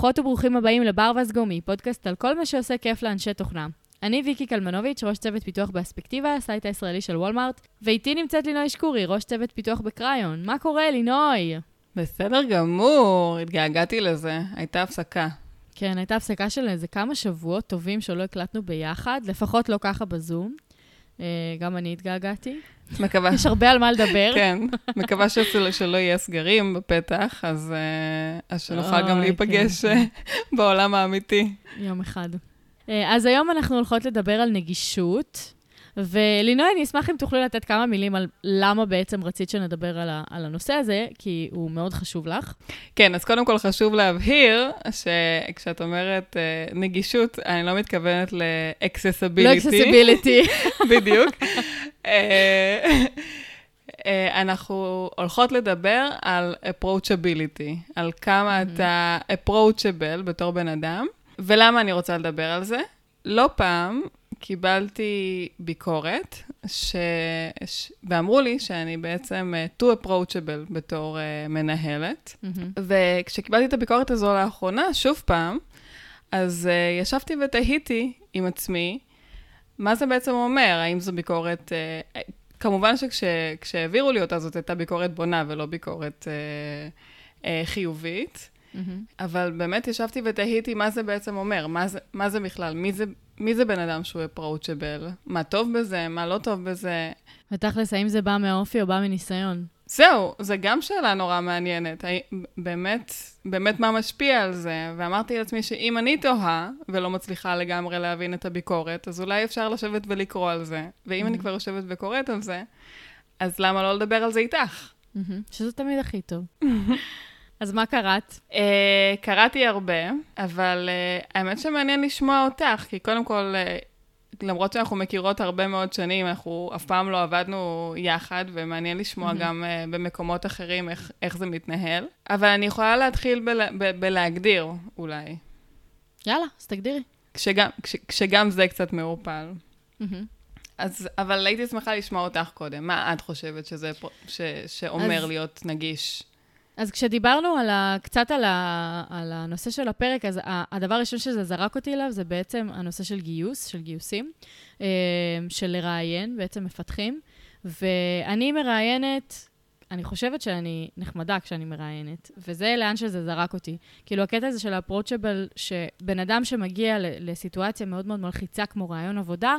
ברוכות וברוכים הבאים לברווז גומי, פודקאסט על כל מה שעושה כיף לאנשי תוכנה. אני ויקי קלמנוביץ', ראש צוות פיתוח באספקטיבה, ה site הישראלי של וולמארט, ואיתי נמצאת לינוי שקורי, ראש צוות פיתוח בקריון. מה קורה, לינוי? בסדר גמור, התגעגעתי לזה, הייתה הפסקה. כן, הייתה הפסקה של איזה כמה שבועות טובים שלא הקלטנו ביחד, לפחות לא ככה בזום. אה, גם אני התגעגעתי. מקווה... יש הרבה על מה לדבר. כן, מקווה שלא, שלא יהיה סגרים בפתח, אז, אה, שנוכל גם להיפגש כן. אה, בעולם האמיתי. יום אחד. אה, אז היום אנחנו הולכות לדבר על נגישות, ולינוי, אני אשמח אם תוכלי לתת כמה מילים על למה בעצם רצית שנדבר על, ה- על הנושא הזה, כי הוא מאוד חשוב לך. כן, אז קודם כל חשוב להבהיר שכשאת אומרת אה, נגישות, אני לא מתכוונת ל-accessibility. לא accessibility. בדיוק. אה, אה, אנחנו הולכות לדבר על approachability, על כמה אתה approachable בתור בן אדם, ולמה אני רוצה לדבר על זה. לא פעם קיבלתי ביקורת, ש... ש... ואמרו לי שאני בעצם אה, too approachable בתור uh, מנהלת. מהמם. וכשקיבלתי את הביקורת הזו לאחרונה, שוב פעם, אז uh, ישבתי ותהיתי עם עצמי, מה זה בעצם אומר? האם זו ביקורת... Uh, כמובן שכשהעבירו לי אותה, זאת הייתה ביקורת בונה ולא ביקורת uh, uh, חיובית, מהמם. אבל באמת ישבתי ותהיתי מה זה בעצם אומר, מה זה, מה זה בכלל, מי זה, מי זה בן אדם שהוא approachable, מה טוב בזה, מה לא טוב בזה. ותכלס, האם זה בא מהאופי או בא מניסיון? זהו, זו גם שאלה נורא מעניינת. באמת, באמת מה משפיע על זה? ואמרתי לעצמי שאם אני תוהה ולא מצליחה לגמרי להבין את הביקורת, אז אולי אפשר לשבת ולקרוא על זה. ואם אני כבר יושבת וקוראת על זה, אז למה לא לדבר על זה איתך? מהמם. שזה תמיד הכי טוב. אז מה קראת? Uh, קראתי הרבה, אבל uh, האמת שמעניין לשמוע אותך, כי קודם כל, uh, למרות שאנחנו מכירות הרבה מאוד שנים, אנחנו אף פעם לא עבדנו יחד, ומעניין לשמוע גם uh, במקומות אחרים איך, איך זה מתנהל. אבל אני יכולה להתחיל בל, ב, בלהגדיר, אולי, יאללה, אז תגדירי. כשגם, כש, כשגם זה קצת מעורפל. מהמם. אז, אבל הייתי שמחה לשמוע אותך קודם. מה את חושבת שזה, ש, שאומר אז- להיות נגיש? אז כשדיברנו על ה, קצת על, ה, על הנושא של הפרק, אז הדבר הראשון שזה זרק אותי אליו זה בעצם הנושא של גיוס, של גיוסים, אה, של לראיין, בעצם מפתחים. ואני מראיינת, אני חושבת שאני נחמדה כשאני מראיינת, וזה לאן שזה זרק אותי. כאילו, הקטע הזה של ה-approachable, שבן אדם שמגיע לסיטואציה מאוד מאוד מלחיצה כמו ראיון עבודה,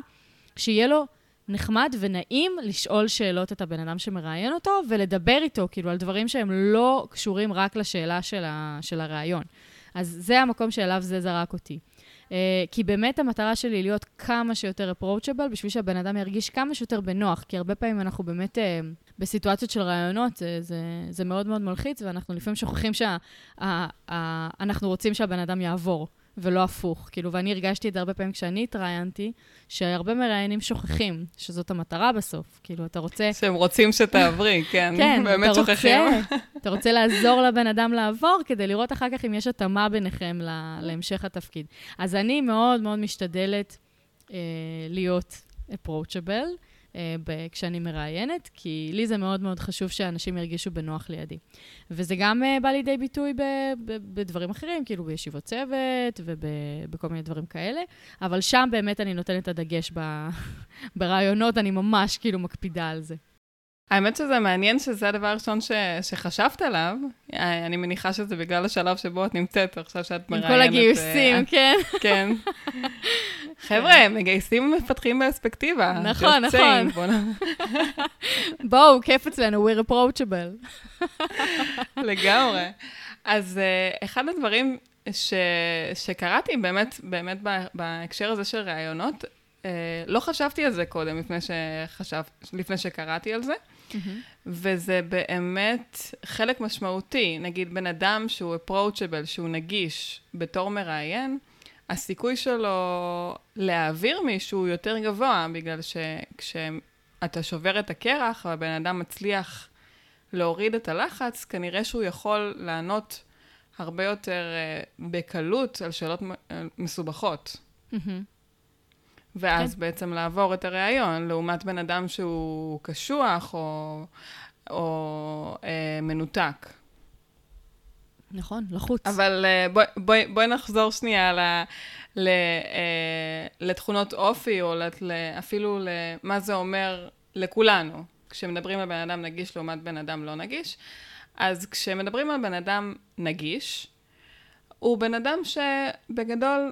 שיהיה לו נחמד ונעים לשאול שאלות את הבן אדם שמראיין אותו, ולדבר איתו, כאילו, על דברים שהם לא קשורים רק לשאלה של, ה, של הראיון. אז זה המקום שאליו זה זרק אותי. Uh, כי באמת המטרה שלי היא להיות כמה שיותר approachable, בשביל שהבן אדם ירגיש כמה שיותר בנוח, כי הרבה פעמים אנחנו באמת uh, בסיטואציות של ראיונות, זה, זה, זה מאוד מאוד מלחיץ, ואנחנו לפעמים שוכחים שאנחנו רוצים שהבן אדם יעבור. ולא הפוך. כאילו, ואני הרגשתי את זה הרבה פעמים כשאני התראיינתי, שהרבה מראיינים שוכחים שזאת המטרה בסוף. כאילו, אתה רוצה... שהם רוצים שתעברי, כן. כן, באמת אתה שוכחים. רוצה, אתה רוצה לעזור לבן אדם לעבור, כדי לראות אחר כך אם יש התאמה ביניכם לה, להמשך התפקיד. אז אני מאוד מאוד משתדלת אה, להיות approachable ב- כשאני מראיינת, כי לי זה מאוד מאוד חשוב שאנשים ירגישו בנוח לידי. וזה גם אה, בא לידי ביטוי ב- ב- בדברים אחרים, כאילו בישיבות צוות ובכל מיני דברים כאלה, אבל שם באמת אני נותנת את הדגש ב- ברעיונות, אני ממש כאילו מקפידה על זה. האמת שזה מעניין שזה הדבר הראשון ש... שחשבת עליו. אה, אני מניחה שזה בגלל השלב שבו את נמצאת עכשיו שאת עם מראיינת. כל הגיוסים, אה, כן. כן. חבר'ה, מגייסים ומפתחים באספקטיבה. נכון, נכון. בואו, כיף אצלנו, we're approachable. לגמרי. אז uh, אחד הדברים ש... שקראתי באמת, באמת בהקשר הזה של ראיונות, uh, לא חשבתי על זה קודם, לפני, שחשב... לפני שקראתי על זה. וזה באמת חלק משמעותי. נגיד, בן אדם שהוא approachable, שהוא נגיש בתור מראיין, הסיכוי שלו להעביר מישהו הוא יותר גבוה, בגלל שכשאתה שובר את הקרח והבן אדם מצליח להוריד את הלחץ, כנראה שהוא יכול לענות הרבה יותר uh, בקלות על שאלות אה, מסובכות. ואז כן. בעצם לעבור את הראיון, לעומת בן אדם שהוא קשוח או, או אה, מנותק. נכון, לחוץ. אבל uh, בואי בוא, בוא נחזור שנייה ל, ל, uh, לתכונות אופי, או לת, אפילו למה זה אומר לכולנו, כשמדברים על בן אדם נגיש לעומת בן אדם לא נגיש. אז כשמדברים על בן אדם נגיש, הוא בן אדם שבגדול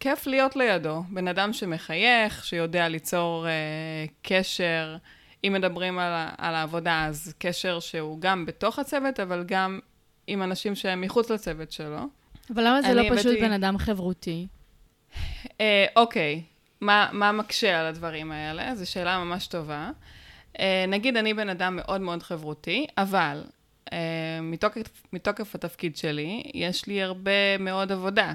כיף להיות לידו. בן אדם שמחייך, שיודע ליצור uh, קשר. אם מדברים על, על העבודה, אז קשר שהוא גם בתוך הצוות, אבל גם עם אנשים שהם מחוץ לצוות שלו. אבל למה זה לא פשוט הבאתי... בן אדם חברותי? אה, אוקיי, מה, מה מקשה על הדברים האלה? זו שאלה ממש טובה. אה, נגיד אני בן אדם מאוד מאוד חברותי, אבל אה, מתוקף, מתוקף התפקיד שלי, יש לי הרבה מאוד עבודה.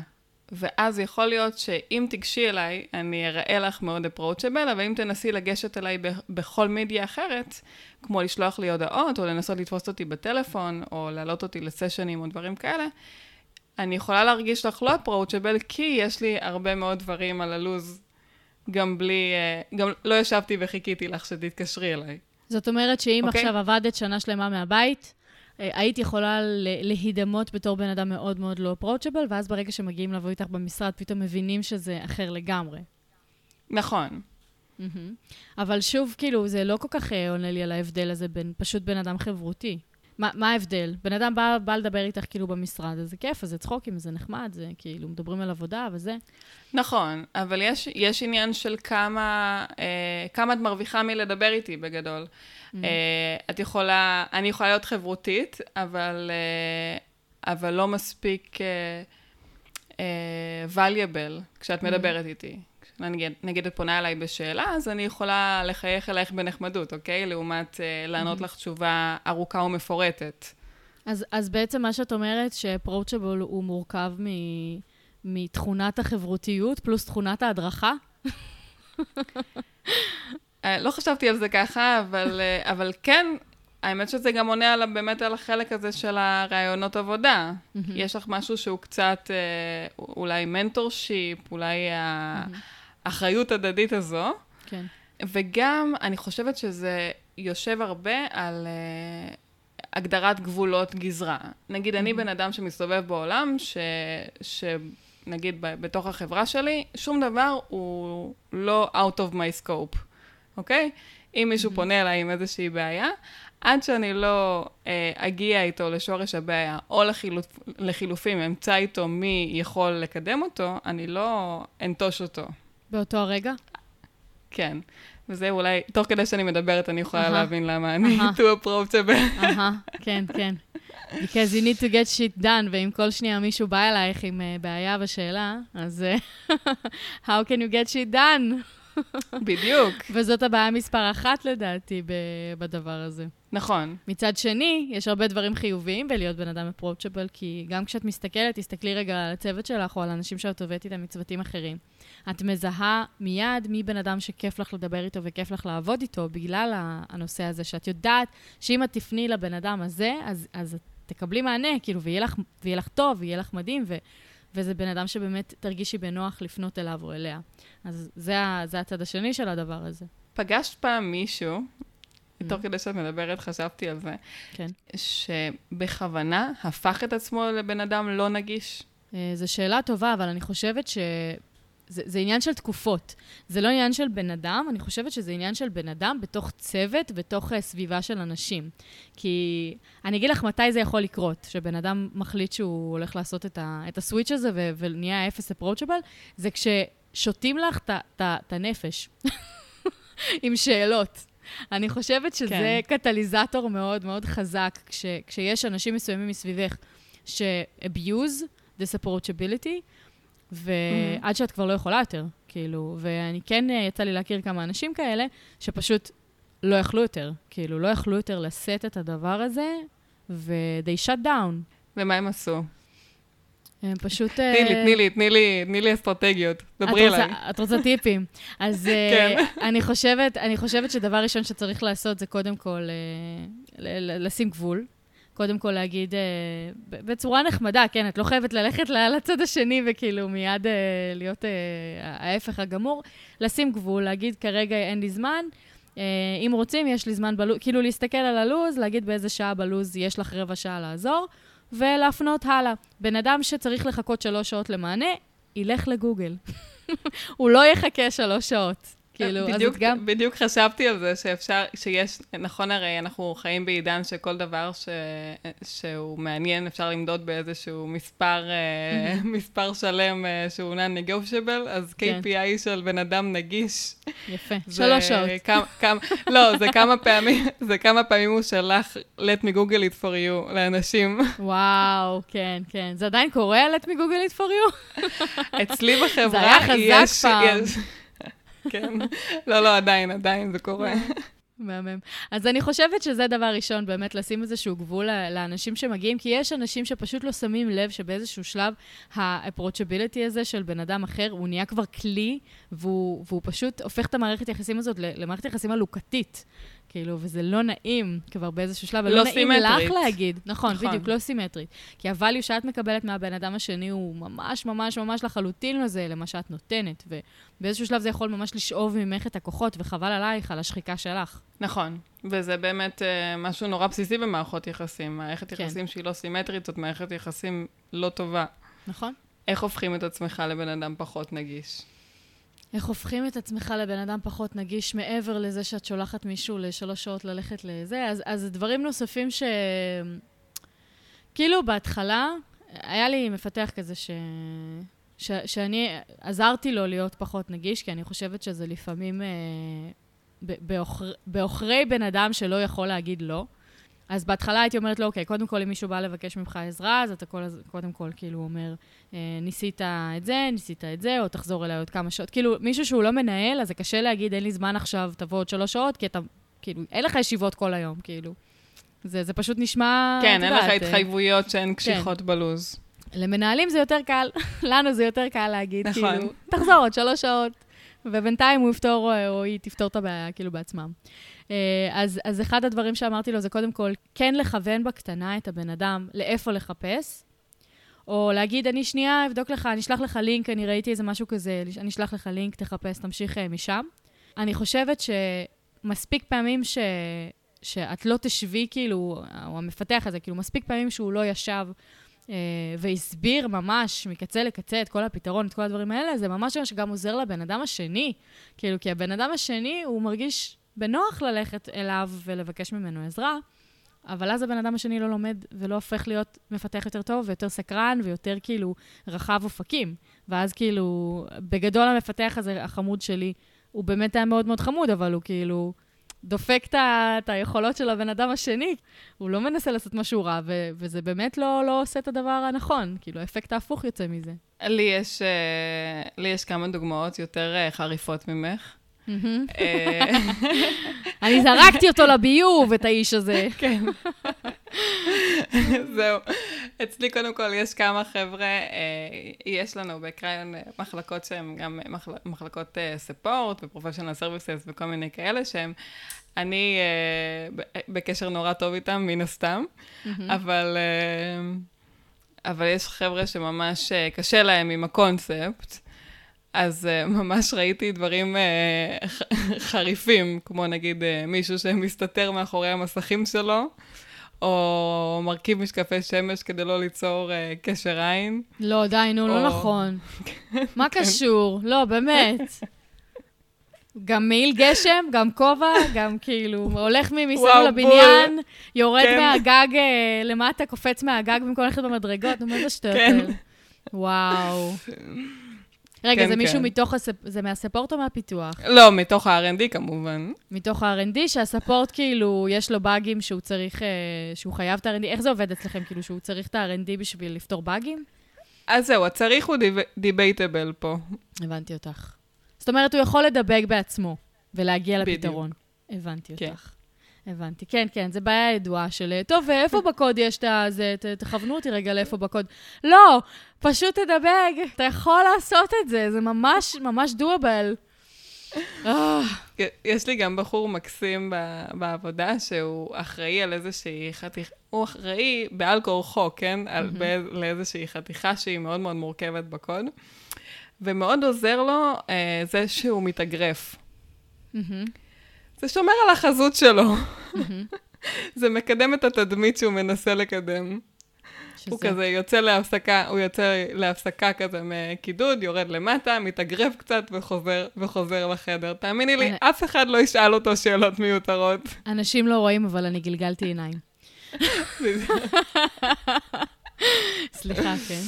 ואז יכול להיות שאם תיגשי אליי, אני אראה לך מאוד approachable, אבל אם תנסי לגשת אליי בכל מדיה אחרת, כמו לשלוח לי הודעות, או לנסות לתפוס אותי בטלפון, או להעלות אותי לסשנים או דברים כאלה, אני יכולה להרגיש לך לא approachable, כי יש לי הרבה מאוד דברים על הלוז, גם בלי, אה, גם לא ישבתי וחיכיתי לך שתתקשרי אליי. זאת אומרת שאם okay? אוקיי? עכשיו עבדת שנה שלמה מהבית, היית יכולה להידמות בתור בן אדם מאוד מאוד לא אפרוצ'בל, ואז ברגע שמגיעים לבוא איתך במשרד, פתאום מבינים שזה אחר לגמרי. נכון. Mm-hmm. אבל שוב, כאילו, זה לא כל כך אה, עונה לי על ההבדל הזה בין פשוט בן אדם חברותי. מה, מה ההבדל? בן אדם בא, בא לדבר איתך כאילו במשרד, אז זה כיף, אז זה צחוקים, זה נחמד, זה כאילו, מדברים על עבודה וזה. נכון, אבל יש, יש עניין של כמה, אה, כמה את מרוויחה מלדבר איתי בגדול. Mm-hmm. אה, את יכולה, אני יכולה להיות חברותית, אבל, אה, אבל לא מספיק אה, אה, valuable כשאת mm-hmm. מדברת איתי. נגיד, נגיד את פונה אליי בשאלה, אז אני יכולה לחייך אלייך בנחמדות, אוקיי? לעומת uh, לענות mm-hmm. לך תשובה ארוכה ומפורטת. אז, אז בעצם מה שאת אומרת, ש approachable הוא מורכב מ, מתכונת החברותיות פלוס תכונת ההדרכה? uh, לא חשבתי על זה ככה, אבל, uh, אבל כן, האמת שזה גם עונה על, באמת על החלק הזה של הרעיונות עבודה. Mm-hmm. יש לך משהו שהוא קצת uh, אולי mentorship, אולי mm-hmm. האחריות הדדית הזו. כן. וגם, אני חושבת שזה יושב הרבה על uh, הגדרת גבולות גזרה. נגיד, mm-hmm. אני בן אדם שמסתובב בעולם, ש... ש... נגיד בתוך החברה שלי, שום דבר הוא לא out of my scope, אוקיי? אם מישהו mm-hmm. פונה אליי עם איזושהי בעיה, עד שאני לא אה, אגיע איתו לשורש הבעיה, או לחילופ, לחילופים, אמצא איתו מי יכול לקדם אותו, אני לא אנטוש אותו. באותו הרגע? כן. וזה אולי, תוך כדי שאני מדברת, אני יכולה uh-huh. להבין למה אני uh-huh. too approachable. אהה, כן, כן. Because you need to get shit done, ואם כל שנייה מישהו בא אלייך עם uh, בעיה ושאלה, אז uh, how can you get shit done? בדיוק. וזאת הבעיה מספר אחת לדעתי בדבר הזה. נכון. מצד שני, יש הרבה דברים חיוביים בלהיות בן אדם אפרוצ'בל, כי גם כשאת מסתכלת, תסתכלי רגע על הצוות שלך או על אנשים שאת עובדת איתם מצוותים אחרים. את מזהה מיד מי בן אדם שכיף לך לדבר איתו וכיף לך לעבוד איתו, בגלל הנושא הזה, שאת יודעת שאם את תפני לבן אדם הזה, אז, אז תקבלי מענה, כאילו, ויהיה לך, ויהיה לך טוב, ויהיה לך מדהים, ו... וזה בן אדם שבאמת תרגישי בנוח לפנות אליו או אליה. אז זה, זה הצד השני של הדבר הזה. פגשת פעם מישהו, mm-hmm. תוך כדי שאת מדברת חשבתי על זה, כן. שבכוונה הפך את עצמו לבן אדם לא נגיש? אה, זו שאלה טובה, אבל אני חושבת ש... זה, זה עניין של תקופות. זה לא עניין של בן אדם, אני חושבת שזה עניין של בן אדם בתוך צוות, בתוך uh, סביבה של אנשים. כי אני אגיד לך מתי זה יכול לקרות, שבן אדם מחליט שהוא הולך לעשות את, ה, את הסוויץ' הזה ו, ונהיה אפס אפרוצ'בל, זה כששותים לך את הנפש עם שאלות. אני חושבת שזה כן. קטליזטור מאוד מאוד חזק, כש, כשיש אנשים מסוימים מסביבך ש-abuse this approachability, ועד שאת כבר לא יכולה יותר, כאילו, ואני כן, אה, יצא לי להכיר כמה אנשים כאלה, שפשוט לא יכלו יותר, כאילו, לא יכלו יותר לשאת את הדבר הזה, ו-they shut down. ומה הם עשו? הם פשוט... תני לי, אה, תני לי, תני לי, תני לי אסטרטגיות, דברי אליי. את רוצה טיפים. אז אה, כן. אני חושבת, אני חושבת שדבר ראשון שצריך לעשות זה קודם כל לשים גבול. קודם כל להגיד uh, בצורה נחמדה, כן, את לא חייבת ללכת לצד השני וכאילו מיד uh, להיות uh, ההפך הגמור, לשים גבול, להגיד כרגע אין לי זמן. Uh, אם רוצים, יש לי זמן בלוז, כאילו להסתכל על הלוז, להגיד באיזה שעה בלוז יש לך רבע שעה לעזור, ולהפנות הלאה. בן אדם שצריך לחכות שלוש שעות למענה, ילך לגוגל. הוא לא יחכה שלוש שעות. כאילו, בדיוק, אז את גם... בדיוק חשבתי על זה שאפשר, שיש, נכון הרי אנחנו חיים בעידן שכל דבר ש, שהוא מעניין אפשר למדוד באיזשהו מספר, אה, מספר שלם אה, שהוא non-negotiable, אז כן. KPI של בן אדם נגיש. יפה, שלוש שעות. כמה, כמה, לא, זה כמה פעמים, זה כמה פעמים הוא שלח let me google it for you לאנשים. וואו, כן, כן. זה עדיין קורה, let me google it for you? אצלי בחברה זה היה חזק יש... פעם. יש- כן. לא, לא, עדיין, עדיין זה קורה. מהמם. אז אני חושבת שזה דבר ראשון, באמת לשים איזשהו גבול לאנשים שמגיעים, כי יש אנשים שפשוט לא שמים לב שבאיזשהו שלב ה-approachability הזה של בן אדם אחר, הוא נהיה כבר כלי, והוא, והוא פשוט הופך את המערכת יחסים הזאת למערכת יחסים עלוקתית. כאילו, וזה לא נעים כבר באיזשהו שלב, ולא לא נעים סימטרית. לך להגיד. נכון, נכון. בדיוק, לא סימטרית. כי הvalue שאת מקבלת מהבן אדם השני הוא ממש ממש ממש לחלוטין לא זה למה שאת נותנת, ובאיזשהו שלב זה יכול ממש לשאוב ממך את הכוחות, וחבל עלייך, על השחיקה שלך. נכון, וזה באמת uh, משהו נורא בסיסי במערכות יחסים. מערכת כן. יחסים שהיא לא סימטרית, זאת מערכת יחסים לא טובה. נכון? איך הופכים את עצמך לבן אדם פחות נגיש? איך הופכים את עצמך לבן אדם פחות נגיש מעבר לזה שאת שולחת מישהו לשלוש שעות ללכת לזה? אז, אז דברים נוספים ש... כאילו בהתחלה, היה לי מפתח כזה ש... ש... שאני עזרתי לו להיות פחות נגיש, כי אני חושבת שזה לפעמים אה. בעוכרי בן אדם שלא יכול להגיד לא. אז בהתחלה הייתי אומרת לו, אוקיי, קודם כל, אם מישהו בא לבקש ממך עזרה, אז אתה כל, קודם כל כאילו אומר, אה, ניסית את זה, ניסית את זה, או תחזור אליי עוד כמה שעות. כאילו, מישהו שהוא לא מנהל, אז זה קשה להגיד, אין לי זמן עכשיו, תבוא עוד שלוש שעות, כי אתה, כאילו, אין לך ישיבות כל היום, כאילו. זה, זה פשוט נשמע, כן, אין לך אה, התחייבויות שהן קשיחות בלוז. למנהלים זה יותר קל, לנו זה יותר קל להגיד, נכון. כאילו, תחזור עוד שלוש שעות, ובינתיים הוא יפתור, אה, או היא תפתור את הבעיה, כאילו, בעצמם. אה, אז, אז אחד הדברים שאמרתי לו זה קודם כל, כן לכוון בקטנה את הבן אדם לאיפה לחפש, או להגיד, אני שנייה אבדוק לך, אני אשלח לך לינק, אני ראיתי איזה משהו כזה, אני אשלח לך לינק, תחפש, תמשיך אה, משם. אני חושבת שמספיק פעמים ש... שאת לא תשבי, כאילו, או המפתח הזה, כאילו, מספיק פעמים שהוא לא ישב אה, והסביר ממש מקצה לקצה את כל הפתרון, את כל הדברים האלה, זה ממש שגם עוזר לבן אדם השני. כאילו, כי הבן אדם השני, הוא מרגיש בנוח ללכת אליו ולבקש ממנו עזרה, אבל אז הבן אדם השני לא לומד ולא הופך להיות מפתח יותר טוב ויותר סקרן ויותר כאילו רחב אופקים. ואז כאילו, בגדול המפתח הזה, החמוד שלי, הוא באמת היה מאוד מאוד חמוד, אבל הוא כאילו דופק את היכולות של הבן אדם השני. הוא לא מנסה לעשות משהו רע, ו- וזה באמת לא, לא עושה את הדבר הנכון. כאילו, האפקט ההפוך יוצא מזה. לי יש, אה, לי יש כמה דוגמאות יותר אה, חריפות ממך. אה, אני זרקתי אותו לביוב, את האיש הזה. כן. זהו. אצלי קודם כל יש כמה חבר'ה, אה, יש לנו בקריון אה, מחלקות שהן גם מחל- מחלקות support ו professional services וכל מיני כאלה שהם, אני בקשר נורא טוב איתם, מן הסתם, אבל, אבל יש חבר'ה שממש קשה להם עם הקונספט. אז uh, ממש ראיתי דברים uh, חריפים, כמו נגיד uh, מישהו שמסתתר מאחורי המסכים שלו, או מרכיב משקפי שמש כדי לא ליצור uh, קשר עין. לא, די, נו, לא או- נכון. מה קשור? לא, באמת. גם מעיל גשם, גם כובע, גם כאילו, הולך מסביב לבניין, יורד כן. מהגג למטה, קופץ מהגג במקום ללכת במדרגות, נו, מה זה שטויות כן. וואו. רגע, כן, זה מישהו כן. מתוך, הספ... זה מהספורט או מהפיתוח? לא, מתוך ה-R&D כמובן. מתוך ה-R&D, שהספורט כאילו, יש לו באגים שהוא צריך, אה, שהוא חייב את ה-R&D, איך זה עובד אצלכם? כאילו, שהוא צריך את ה-R&D בשביל לפתור באגים? אז זהו, הצריך הוא דיבייטבל פה. הבנתי אותך. זאת אומרת, הוא יכול לדבק בעצמו ולהגיע בדיוק. לפתרון. הבנתי כן. אותך. הבנתי. כן, כן, זה בעיה ידועה של... טוב, ואיפה בקוד יש את ה... זה, ת, תכוונו אותי רגע לאיפה בקוד. לא, פשוט תדבק. אתה יכול לעשות את זה, זה ממש, ממש דואבל. אה, יש לי גם בחור מקסים בעבודה שהוא אחראי על איזושהי חתיכה, הוא אחראי בעל כורחו, כן? על, באיז- לאיזושהי חתיכה שהיא מאוד מאוד מורכבת בקוד, ומאוד עוזר לו אה, זה שהוא מתאגרף. זה שומר על החזות שלו. זה מקדם את התדמית שהוא מנסה לקדם. הוא כזה יוצא להפסקה, הוא יוצא להפסקה כזה מקידוד, יורד למטה, מתאגרף קצת וחוזר, וחוזר לחדר. תאמיני לי, אף אחד לא ישאל אותו שאלות מיותרות. אנשים לא רואים, אבל אני גלגלתי עיניים. סליחה, כן.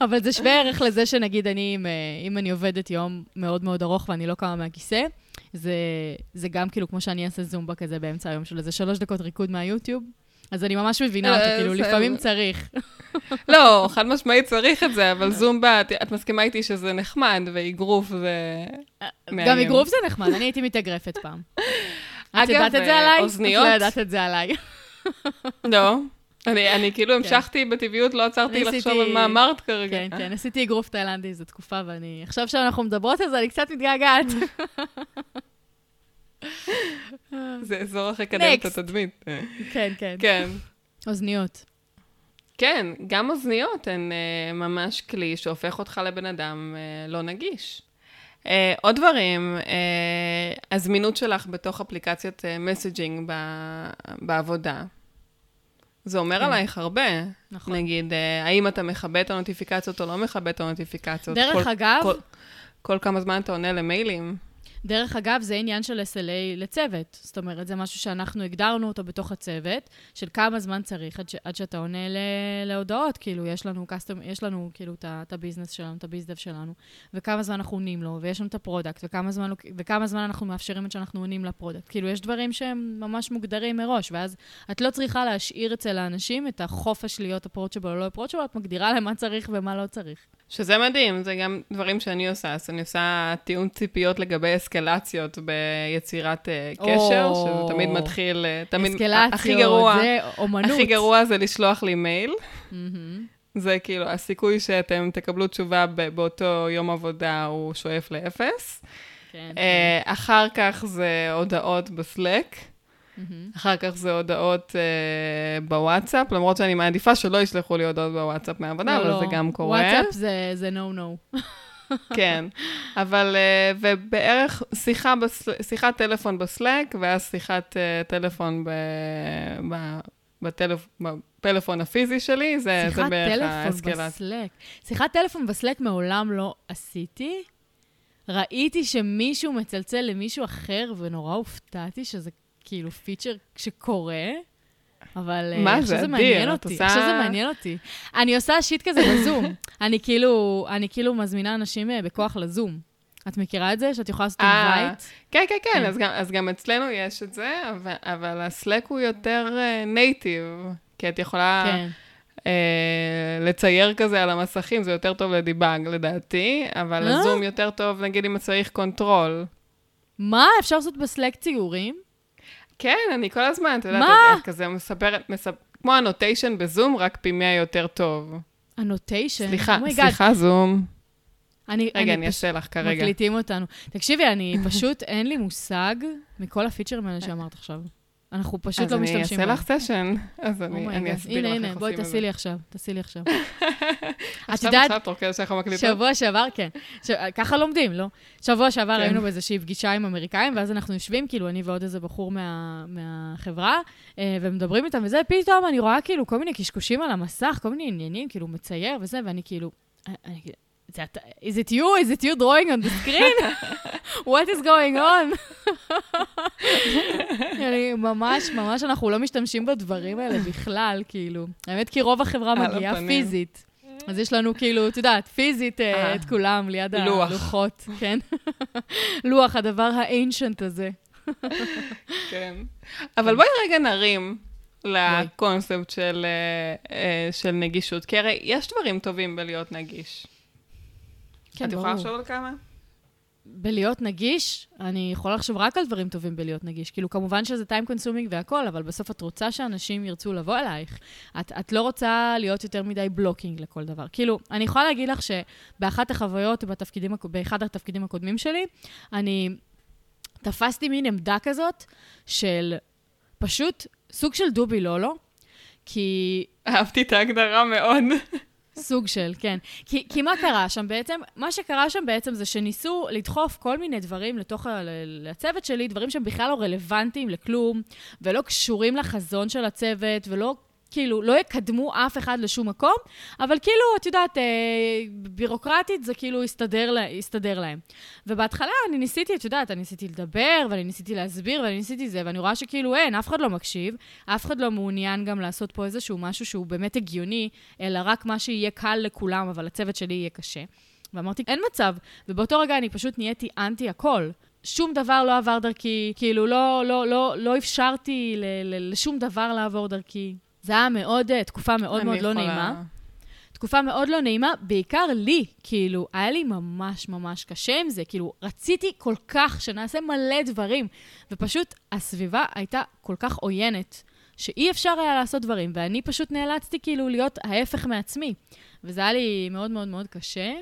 אבל זה שווה ערך לזה שנגיד אני, אם, אם אני עובדת יום מאוד מאוד ארוך ואני לא קמה מהכיסא, זה, זה גם כאילו כמו שאני אעשה זומבה כזה באמצע היום של איזה שלוש דקות ריקוד מהיוטיוב. אז אני ממש מבינה אותו, כאילו, לפעמים צריך. לא, חד משמעית צריך את זה, אבל זומבה, את מסכימה איתי שזה נחמד, ואגרוף זה מאיים. גם אגרוף זה נחמד, אני הייתי מתאגרפת פעם. את יודעת את זה עליי? אוזניות. את לא יודעת את זה עליי. לא. אני, אני כאילו כן. המשכתי בטבעיות, לא עצרתי לחשוב על מה אמרת כרגע. כן, כן, עשיתי אגרוף תאילנדי איזו תקופה, ואני... עכשיו שאנחנו מדברות על זה, אני קצת מתגעגעת. זה אזור הכי קדם את התדמית. כן, כן. כן. אוזניות. כן, גם אוזניות הן uh, ממש כלי שהופך אותך לבן אדם uh, לא נגיש. Uh, עוד דברים, uh, הזמינות שלך בתוך אפליקציית מסג'ינג uh, בעבודה. זה אומר כן. עלייך הרבה. נכון. נגיד, אה, האם אתה מכבה את הנוטיפיקציות או לא מכבה את הנוטיפיקציות. דרך כל, אגב... כל, כל כמה זמן אתה עונה למיילים. דרך אגב, זה עניין של SLA לצוות. זאת אומרת, זה משהו שאנחנו הגדרנו אותו בתוך הצוות, של כמה זמן צריך עד, ש, עד שאתה עונה ל, להודעות. כאילו, יש לנו קסטום, יש לנו כאילו את הביזנס שלנו, את הביזדב שלנו, וכמה זמן אנחנו עונים לו, ויש לנו את ה product, וכמה זמן, וכמה זמן אנחנו מאפשרים את שאנחנו עונים ל product. כאילו, יש דברים שהם ממש מוגדרים מראש, ואז את לא צריכה להשאיר אצל האנשים את החופש להיות approachable או לא approachable, את מגדירה להם מה צריך ומה לא צריך. שזה מדהים, זה גם דברים שאני עושה. אז אני עושה תיאום ציפיות לגבי אסקלציות ביצירת uh, קשר, oh, שזה תמיד מתחיל, uh, תמיד... אסקלציות, הכי גרוע, זה אומנות. הכי גרוע זה לשלוח לי מייל. Mm-hmm. זה כאילו, הסיכוי שאתם תקבלו תשובה באותו יום עבודה הוא שואף לאפס. כן, uh, כן. אחר כך זה הודעות בסלק. Mm-hmm. אחר כך זה הודעות אה, בוואטסאפ, למרות שאני מעדיפה שלא ישלחו לי הודעות בוואטסאפ מהעבודה, לא, אבל לא. זה גם קורה. וואטסאפ זה נו-נו. כן, אבל, uh, ובערך שיחה, בסל... שיחת טלפון בסלק, ואז שיחת uh, טלפון ב... ב... בטלפ... בפלאפון הפיזי שלי, זה, זה בערך האסקלציה. שיחת טלפון. שיחת טלפון בסלק מעולם לא עשיתי. ראיתי שמישהו מצלצל למישהו אחר, ונורא הופתעתי שזה כאילו פיצ'ר שקורה, אבל מה זה, זה מעניין אותי, עושה... עכשיו זה מעניין אותי. אני עושה שיט כזה בזום. אני כאילו, אני כאילו מזמינה אנשים אה, בכוח לזום. את מכירה את זה? שאת יכולה לעשות? אה, כן, כן, כן, אז גם, אז גם אצלנו יש את זה, אבל, אבל ה Slack הוא יותר native, uh, כי את יכולה כן. uh, לצייר כזה על המסכים, זה יותר טוב ל debug לדעתי, אבל הזום יותר טוב, נגיד אם צריך control. מה? אפשר לעשות ב Slack ציורים? כן, אני כל הזמן, את יודעת? את כזה מספרת, מספ... כמו ה annotation בזום, רק פי מאה יותר טוב. ה annotation? סליחה, oh סליחה, זום. אני, רגע, אני, אני אעשה לך כרגע. מקליטים אותנו. תקשיבי, אני פשוט, אין לי מושג מכל הפיצ'רים האלה שאמרת עכשיו. אנחנו פשוט לא משתמשים בהם. אז אני אעשה לך סשן, אז אני, אסביר לך איך עושים את זה. הנה, הנה, בואי תעשי לי עכשיו, תעשי לי עכשיו. את יודעת... עכשיו, שאנחנו מקליטות. שבוע שעבר, כן. ככה לומדים, לא? שבוע שעבר כן. היינו באיזושהי פגישה עם אמריקאים, ואז אנחנו יושבים, כאילו, אני ועוד איזה בחור מהחברה, אה, ומדברים איתם וזה, פתאום אני רואה כאילו כל מיני קשקושים על המסך, כל מיני עניינים, כאילו, מצייר וזה, ואני כאילו... is it you? Is it you drawing on the screen? What is going on? אני ממש, ממש, אנחנו לא משתמשים בדברים האלה בכלל, כאילו. האמת, כי רוב החברה מגיעה פיזית. אז יש לנו כאילו, את יודעת, פיזית אה, אה, את כולם ליד הלוחות, כן? לוח, הדבר האנשנט הזה. כן. אבל בואי רגע נרים לקונספט של, אה, של נגישות, כי הרי יש דברים טובים בלהיות נגיש. כן, את יכולה לחשוב על כמה? בלהיות נגיש, אני יכולה לחשוב רק על דברים טובים בלהיות נגיש. כאילו, כמובן שזה time consuming והכל, אבל בסוף את רוצה שאנשים ירצו לבוא אלייך. את, את לא רוצה להיות יותר מדי בלוקינג לכל דבר. כאילו, אני יכולה להגיד לך שבאחת החוויות, בתפקידים, באחד התפקידים הקודמים שלי, אני תפסתי מין עמדה כזאת של פשוט סוג של דובי לולו, כי... אהבתי את ההגדרה מאוד. סוג של, כן. כי, כי מה קרה שם בעצם? מה שקרה שם בעצם זה שניסו לדחוף כל מיני דברים לתוך ה, הצוות שלי, דברים שהם בכלל לא רלוונטיים לכלום, ולא קשורים לחזון של הצוות, ולא כאילו, לא יקדמו אף אחד לשום מקום, אבל כאילו, את יודעת, אה, בירוקרטית זה כאילו יסתדר, לה, יסתדר להם. ובהתחלה אני ניסיתי, את יודעת, אני ניסיתי לדבר, ואני ניסיתי להסביר, ואני ניסיתי זה, ואני רואה שכאילו אין, אף אחד לא מקשיב, אף אחד לא מעוניין גם לעשות פה איזשהו משהו שהוא באמת הגיוני, אלא רק מה שיהיה קל לכולם, אבל לצוות שלי יהיה קשה. ואמרתי, אין מצב. ובאותו רגע אני פשוט נהייתי אנטי הכל. שום דבר לא עבר דרכי, כאילו לא, לא, לא, לא אפשרתי ל, ל, לשום דבר לעבור דרכי. זה היה מאוד, אה, תקופה מאוד מאוד לא יכולה... לא נעימה. תקופה מאוד לא נעימה, בעיקר לי, כאילו, היה לי ממש ממש קשה עם זה, כאילו, רציתי כל כך שנעשה מלא דברים, ופשוט הסביבה הייתה כל כך עוינת, שאי אפשר היה לעשות דברים, ואני פשוט נאלצתי כאילו להיות ההפך מעצמי. וזה היה לי מאוד מאוד מאוד קשה,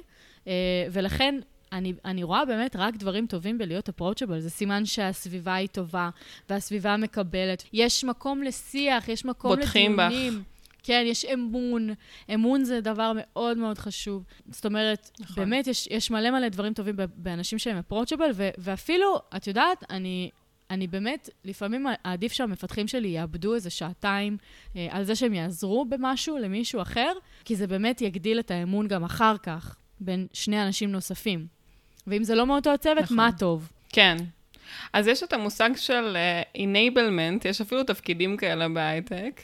אה, ולכן אני, אני רואה באמת רק דברים טובים בלהיות approachable. זה סימן שהסביבה היא טובה, והסביבה מקבלת. יש מקום לשיח, יש מקום לדיונים. בוטחים בך. כן, יש אמון. אמון זה דבר מאוד מאוד חשוב. זאת אומרת, נכון. באמת, יש, יש מלא מלא דברים טובים באנשים שהם approachable, ו- ואפילו, את יודעת, אני, אני באמת, לפעמים עדיף שהמפתחים שלי יאבדו איזה שעתיים אה, על זה שהם יעזרו במשהו למישהו אחר, כי זה באמת יגדיל את האמון גם אחר כך בין שני אנשים נוספים. ואם זה לא מאותו הצוות, נכון. מה טוב. כן. אז יש את המושג של uh, enablement, יש אפילו תפקידים כאלה בהייטק,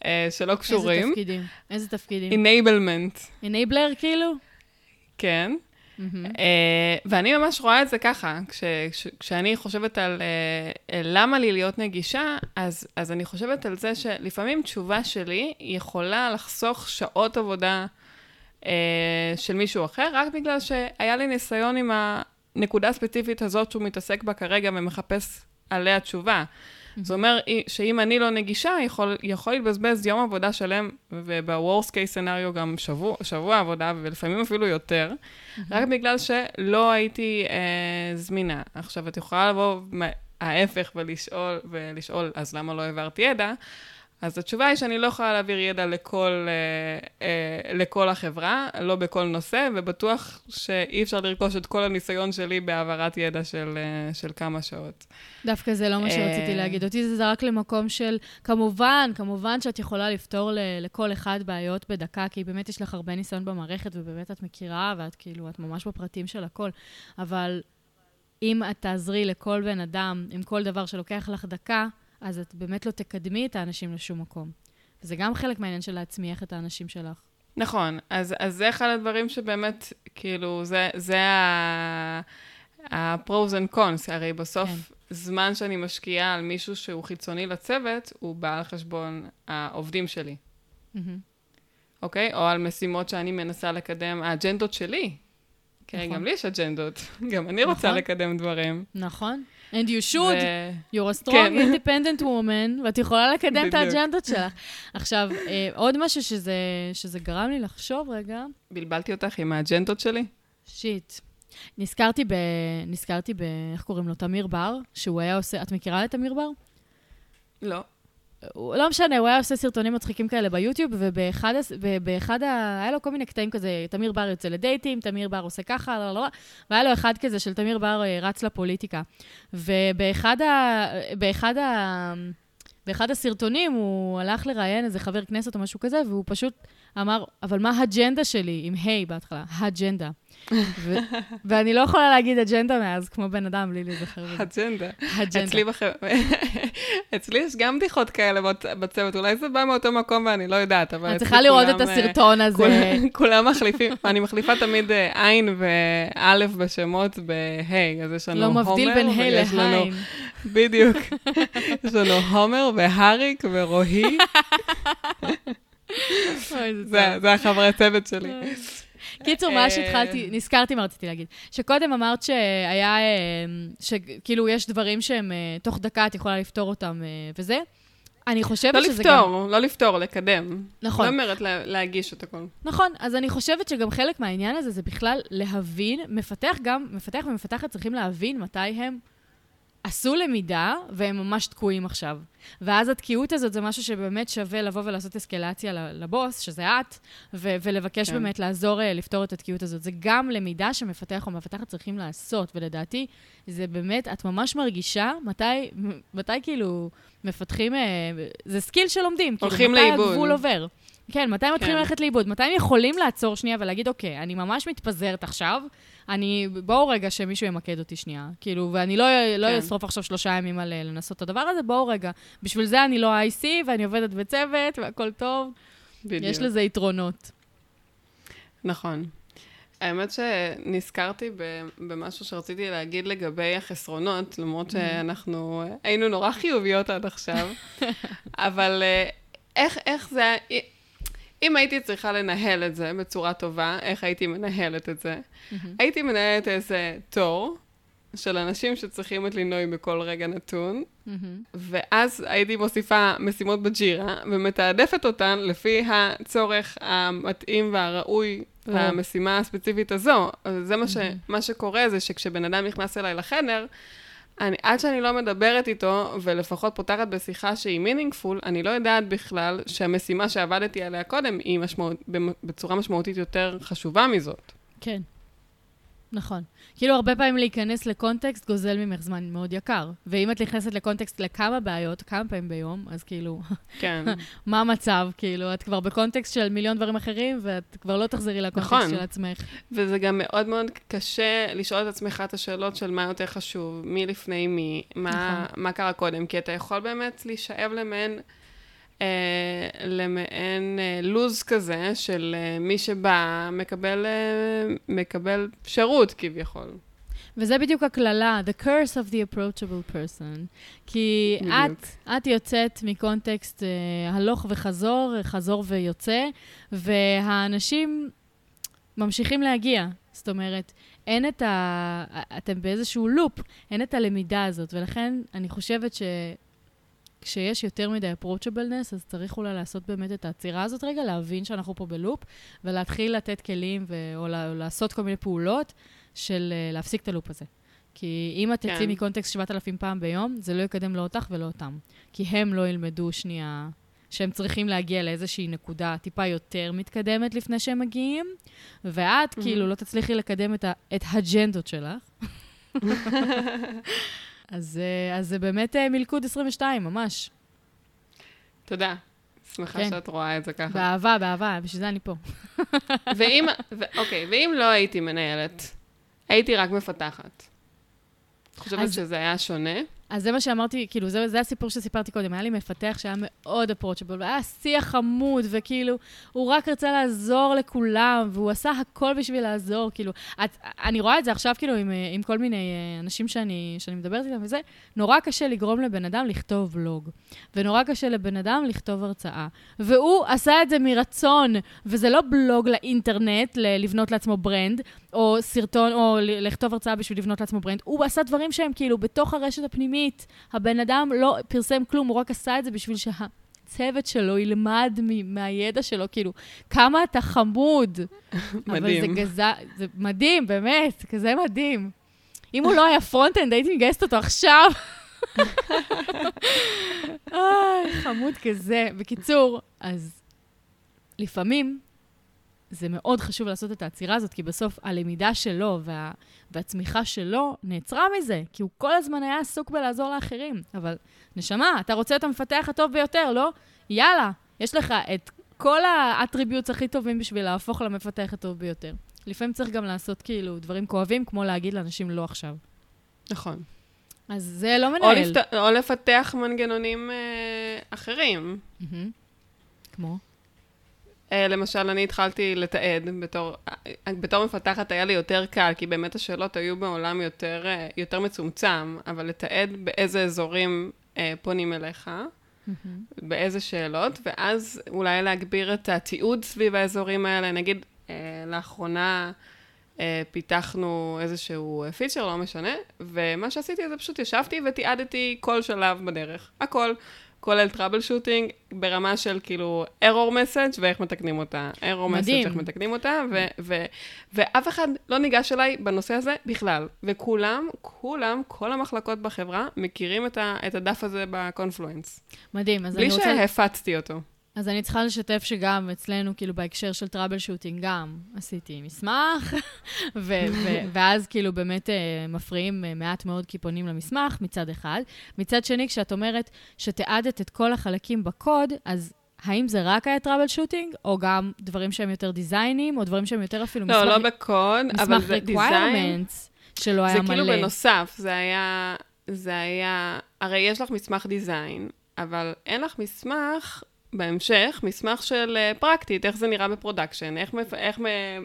uh, שלא קשורים. איזה תפקידים? איזה תפקידים? enablement. enabler כאילו? כן. Mm-hmm. Uh, ואני ממש רואה את זה ככה, כש, כש, כשאני חושבת על uh, למה לי להיות נגישה, אז, אז אני חושבת על זה שלפעמים תשובה שלי יכולה לחסוך שעות עבודה של מישהו אחר, רק בגלל שהיה לי ניסיון עם הנקודה הספציפית הזאת שהוא מתעסק בה כרגע ומחפש עליה תשובה. Mm-hmm. זאת אומרת שאם אני לא נגישה, יכול, יכול להתבזבז יום עבודה שלם, וב-Worst case scenario גם שבוע, שבוע עבודה, ולפעמים אפילו יותר, mm-hmm. רק בגלל שלא הייתי אה, זמינה. עכשיו, את יכולה לבוא ההפך ולשאול, ולשאול, אז למה לא העברתי ידע? אז התשובה היא שאני לא יכולה להעביר ידע לכל, אה, אה, לכל החברה, לא בכל נושא, ובטוח שאי אפשר לרכוש את כל הניסיון שלי בהעברת ידע של, אה, של כמה שעות. דווקא זה לא מה שרציתי להגיד. אותי זה זרק למקום של, כמובן, כמובן שאת יכולה לפתור ל, לכל אחד בעיות בדקה, כי באמת יש לך הרבה ניסיון במערכת, ובאמת את מכירה, ואת כאילו, את ממש בפרטים של הכל. אבל אם את תעזרי לכל בן אדם עם כל דבר שלוקח לך דקה, אז את באמת לא תקדמי את האנשים לשום מקום. וזה גם חלק מהעניין של להצמיח את האנשים שלך. נכון, אז, אז זה אחד הדברים שבאמת, כאילו, זה, זה ה-pros and cons, הרי בסוף כן. זמן שאני משקיעה על מישהו שהוא חיצוני לצוות, הוא בא על חשבון העובדים שלי. אוקיי? Mm-hmm. Okay? או על משימות שאני מנסה לקדם, האג'נדות שלי. כן, נכון. גם לי יש אג'נדות. גם אני נכון. רוצה לקדם דברים. נכון. And you should, ו... you're a strong, כן. independent woman, ואת יכולה לקדם את האג'נדות שלך. עכשיו, אה, עוד משהו שזה, שזה גרם לי לחשוב רגע. בלבלתי אותך עם האג'נדות שלי? שיט. נזכרתי ב... נזכרתי ב... איך קוראים לו? תמיר בר, שהוא היה עושה... את מכירה את תמיר בר? לא. הוא, לא משנה, הוא היה עושה סרטונים מצחיקים כאלה ביוטיוב, ובאחד, באחד ה... היה לו כל מיני קטעים כזה, תמיר בר יוצא לדייטים, תמיר בר עושה ככה, לא, לא, לא, והיה לו אחד כזה של תמיר בר אה, רץ לפוליטיקה. ובאחד ה... באחד ה... באחד הסרטונים הוא הלך לראיין איזה חבר כנסת או משהו כזה, והוא פשוט אמר, אבל מה האג'נדה שלי? עם היי בהתחלה, האג'נדה. ואני לא יכולה להגיד אג'נדה מאז, כמו בן אדם, בלי להיזכר בזה. אג'נדה. אג'נדה. אצלי, בח... אצלי יש גם בדיחות כאלה בצוות, אולי זה בא מאותו מקום ואני לא יודעת, אבל... את צריכה לראות את הסרטון הזה. כולם מחליפים, אני מחליפה תמיד אה, עין ואלף בשמות בהיי, אז יש לנו הומר. לא מבדיל בין היי לעין. בדיוק. יש לנו הומר והאריק ורועי. זה החברי צוות שלי. קיצור, מה שהתחלתי, אה. נזכרתי מה רציתי להגיד. שקודם אמרת שהיה, אה, שכאילו יש דברים שהם אה, תוך דקה את יכולה לפתור אותם וזה. אני חושבת לא שזה לפתור, גם... לא לפתור, לא לפתור, לקדם. נכון. לא אומרת לה, להגיש את הכול. נכון, אז אני חושבת שגם חלק מהעניין הזה זה בכלל להבין, מפתח גם, מפתח ומפתחת צריכים להבין מתי הם עשו למידה, והם ממש תקועים עכשיו. ואז התקיעות הזאת זה משהו שבאמת שווה לבוא ולעשות אסקלציה לבוס, שזה את, ו- ולבקש כן. באמת לעזור uh, לפתור את התקיעות הזאת. זה גם למידה שמפתח או מפתחת צריכים לעשות, ולדעתי, זה באמת, את ממש מרגישה מתי, מתי כאילו מפתחים, uh, זה skill שלומדים. כאילו, כאילו. מתי הגבול עובר. כן, מתי מתחילים כן. ללכת לאיבוד? מתי הם יכולים לעצור שנייה ולהגיד, אוקיי, אני ממש מתפזרת עכשיו, אני, בואו רגע שמישהו ימקד אותי שנייה. כאילו, ואני לא, לא כן. אשרוף עכשיו שלושה ימים על לנסות את הדבר הזה, בואו רגע. בשביל זה אני לא IC, ואני עובדת בצוות, והכל טוב. בדיוק. יש לזה יתרונות. נכון. האמת שנזכרתי במשהו שרציתי להגיד לגבי החסרונות, למרות. שאנחנו היינו נורא חיוביות עד עכשיו, אבל אה, איך, איך זה... אם הייתי צריכה לנהל את זה בצורה טובה, איך הייתי מנהלת את זה? Mm-hmm. הייתי מנהלת איזה תור של אנשים שצריכים את לינוי בכל רגע נתון, mm-hmm. ואז הייתי מוסיפה משימות בג'ירה, ומתעדפת אותן לפי הצורך המתאים והראוי oh. למשימה הספציפית הזו. אז זה מה, ש, mm-hmm. מה שקורה, זה שכשבן אדם נכנס אליי לחדר, אני, עד שאני לא מדברת איתו, ולפחות פותחת בשיחה שהיא מינינגפול, אני לא יודעת בכלל שהמשימה שעבדתי עליה קודם היא משמעות, בצורה משמעותית יותר חשובה מזאת. כן. נכון. כאילו, הרבה פעמים להיכנס לקונטקסט גוזל ממך זמן מאוד יקר. ואם את נכנסת לקונטקסט לכמה בעיות, כמה פעמים ביום, אז כאילו, כן. מה המצב? כאילו, את כבר בקונטקסט של מיליון דברים אחרים, ואת כבר לא תחזרי לקונטקסט נכון. של עצמך. וזה גם מאוד מאוד קשה לשאול את עצמך את השאלות של מה יותר חשוב, מי לפני מי, מה, נכון. מה קרה קודם, כי אתה יכול באמת להישאב למעין... אה, למעין אה, לוז כזה של אה, מי שבא מקבל, אה, מקבל שירות כביכול. וזה בדיוק הקללה, the curse of the approachable person. כי את, את יוצאת מקונטקסט אה, הלוך וחזור, חזור ויוצא, והאנשים ממשיכים להגיע. זאת אומרת, אין את ה... אתם באיזשהו לופ, אין את הלמידה הזאת, ולכן אני חושבת ש... כשיש יותר מדי approachableness, אז צריך אולי לעשות באמת את העצירה הזאת רגע, להבין שאנחנו פה בלופ, ולהתחיל לתת כלים ו... או לעשות כל מיני פעולות של uh, להפסיק את הלופ הזה. כי אם את תצאי כן. מקונטקסט 7,000 פעם ביום, זה לא יקדם לא אותך ולא אותם. כי הם לא ילמדו שנייה שהם צריכים להגיע לאיזושהי נקודה טיפה יותר מתקדמת לפני שהם מגיעים, ואת mm-hmm. כאילו לא תצליחי לקדם את, ה- את האג'נדות שלך. אז, אה, אז זה באמת אה, מלכוד 22, ממש. תודה. שמחה כן. שאת רואה את זה ככה. באהבה, באהבה, בשביל זה אני פה. ואם, ו, אוקיי, ואם לא הייתי מנהלת, הייתי רק מפתחת. את חושבת אז, שזה היה שונה? אז זה מה שאמרתי, כאילו, זה, זה הסיפור שסיפרתי קודם. היה לי מפתח שהיה מאוד אפרוצ'בל, והיה שיח חמוד, וכאילו, הוא רק רצה לעזור לכולם, והוא עשה הכל בשביל לעזור, כאילו. את, אני רואה את זה עכשיו, כאילו, עם, עם כל מיני אה, אנשים שאני, שאני מדברת איתם וזה, נורא קשה לגרום לבן אדם לכתוב בלוג, ונורא קשה לבן אדם לכתוב הרצאה. והוא עשה את זה מרצון, וזה לא בלוג לאינטרנט, לבנות לעצמו brand, או סרטון, או לכתוב הרצאה בשביל לבנות לעצמו brand. הוא עשה דברים שהם כאילו בתוך הרשת הפנימית. הבן אדם לא פרסם כלום, הוא רק עשה את זה בשביל שהצוות שלו ילמד מהידע שלו, כאילו, כמה אתה חמוד. מדהים. אבל זה כזה, זה מדהים, באמת, כזה מדהים. אם הוא לא היה front-end, הייתי מגייסת אותו עכשיו. אוי, חמוד כזה. בקיצור, אז לפעמים זה מאוד חשוב לעשות את העצירה הזאת, כי בסוף הלמידה שלו וה, והצמיחה שלו נעצרה מזה, כי הוא כל הזמן היה עסוק בלעזור לאחרים. אבל נשמה, אתה רוצה את המפתח הטוב ביותר, לא? יאללה, יש לך את כל ה attributes הכי טובים בשביל להפוך למפתח הטוב ביותר. לפעמים צריך גם לעשות כאילו דברים כואבים, כמו להגיד לאנשים לא עכשיו. נכון. אז זה לא מנהל. או, לפת... או לפתח מנגנונים אה, אחרים. Mm-hmm. כמו? Uh, למשל, אני התחלתי לתעד בתור, uh, בתור מפתחת היה לי יותר קל, כי באמת השאלות היו בעולם יותר, uh, יותר מצומצם, אבל לתעד באיזה אזורים פונים אליך, mm-hmm. באיזה שאלות, ואז אולי להגביר את התיעוד סביב האזורים האלה. נגיד, לאחרונה פיתחנו איזשהו פיצ'ר, לא משנה, ומה שעשיתי זה פשוט ישבתי ותיעדתי כל שלב בדרך, הכל. כולל טראבל שוטינג, ברמה של כאילו error message ואיך מתקנים אותה. error message, איך מתקנים אותה, ו- ו- ואף אחד לא ניגש אליי בנושא הזה בכלל. וכולם, כולם, כל המחלקות בחברה, מכירים את, ה- את הדף הזה בקונפלואנס. מדהים, אז אני. רוצה... בלי שהפצתי אותו. אז אני צריכה לשתף שגם אצלנו, כאילו, בהקשר של טראבל שוטינג, גם עשיתי מסמך, ו- ו- ואז כאילו באמת אה, מפריעים אה, מעט מאוד קיפונים למסמך, מצד אחד. מצד שני, כשאת אומרת שתיעדת את כל החלקים בקוד, אז האם זה רק היה טראבל שוטינג, או גם דברים שהם יותר דיזיינים, או דברים שהם יותר אפילו לא, מסמך... לא בקוד, אבל זה דיזיין. שלא היה זה מלא. כאילו בנוסף, זה היה, זה היה, הרי יש לך מסמך דיזיין, אבל אין לך מסמך בהמשך, מסמך של אה, פרקטית, איך זה נראה ב production, איך, מפ- איך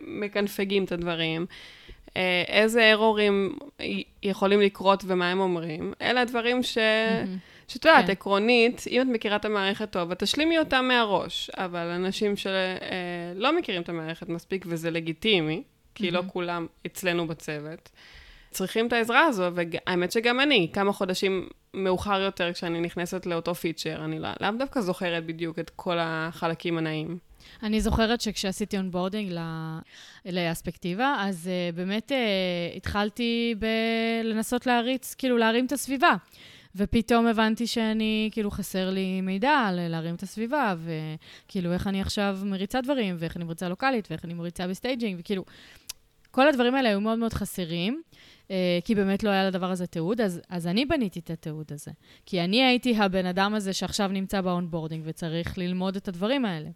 מקנפגים את הדברים, אה, איזה ארורים יכולים לקרות ומה הם אומרים. אלה הדברים ש... מהמם. שאת יודעת, כן. עקרונית, אם את מכירה את המערכת טוב, את תשלימי אותה מהראש, אבל אנשים שלא מכירים את המערכת מספיק, וזה לגיטימי, כי לא מהמם. כולם אצלנו בצוות, צריכים את העזרה הזו, והאמת שגם אני, כמה חודשים מאוחר יותר, כשאני נכנסת לאותו feature, אני לא- לאו דווקא זוכרת בדיוק את כל החלקים הנעים. אני זוכרת שכשעשיתי onboarding לאספקטיבה, אז uh, באמת uh, התחלתי לנסות להריץ, כאילו להרים את הסביבה. ופתאום הבנתי שאני, כאילו, חסר לי מידע ל- להרים את הסביבה, וכאילו, איך אני עכשיו מריצה דברים, ואיך אני מריצה לוקאלית, ואיך אני מריצה ב staging, וכאילו, כל הדברים האלה היו מאוד מאוד חסרים, כי באמת לא היה לדבר הזה תיעוד, אז, אז אני בניתי את התיעוד הזה. כי אני הייתי הבן אדם הזה שעכשיו נמצא ב onboarding וצריך ללמוד את הדברים האלה.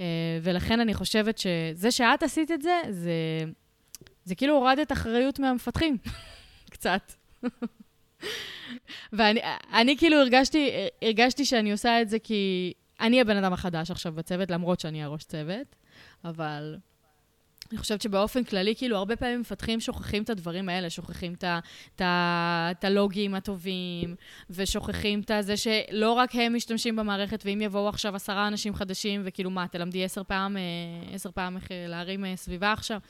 אה, ולכן אני חושבת שזה שאת עשית את זה, זה, זה כאילו הורדת אחריות מהמפתחים, קצת. ואני אני כאילו הרגשתי, הרגשתי שאני עושה את זה כי אני הבן אדם החדש עכשיו בצוות, למרות שאני הראש צוות, אבל אני חושבת שבאופן כללי, כאילו, הרבה פעמים מפתחים שוכחים את הדברים האלה, שוכחים את הלוגים הטובים, ושוכחים את זה שלא רק הם משתמשים במערכת, ואם יבואו עכשיו עשרה אנשים חדשים, וכאילו, מה, תלמדי עשר פעם, אה, עשר פעם איך אה, להרים אה, סביבה עכשיו?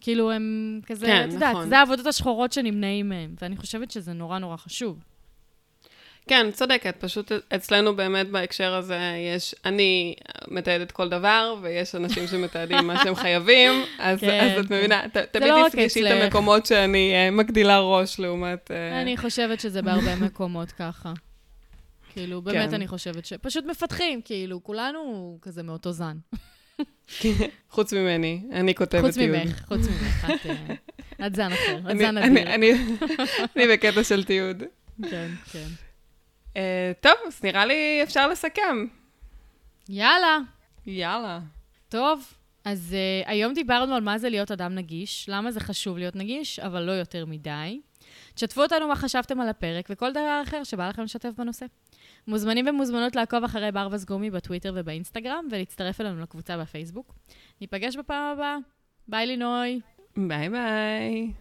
כאילו, הם כזה, כן, את יודעת, נכון. זה העבודות השחורות שנמנעים מהם, ואני חושבת שזה נורא נורא חשוב. כן, צודקת, פשוט אצלנו באמת בהקשר הזה יש, אני מתעדת כל דבר, ויש אנשים שמתעדים מה שהם חייבים, אז, כן, אז את כן. מבינה, ת, תמיד לא תפגשי את אצלך. המקומות שאני uh, מגדילה ראש לעומת... Uh, אני חושבת שזה בהרבה מקומות ככה. כאילו, באמת כן. אני חושבת ש... פשוט מפתחים, כאילו, כולנו כזה מאותו זן. חוץ ממני, אני כותבת חוץ תיעוד. ממך, חוץ ממך, את, אה, את זן אחר, את זן אני- אדיר. אני אני בקטע של תיעוד. כן, כן. Uh, טוב, אז נראה לי אפשר לסכם. יאללה, יאללה. טוב. אז uh, היום דיברנו על מה זה להיות אדם נגיש, למה זה חשוב להיות נגיש, אבל לא יותר מדי. תשתפו אותנו מה חשבתם על הפרק וכל דבר אחר שבא לכם לשתף בנושא. מוזמנים ומוזמנות לעקוב אחרי ברווז גומי בטוויטר ובאינסטגרם ולהצטרף אלינו לקבוצה בפייסבוק. ניפגש בפעם הבאה. ביי לינוי. ביי ביי.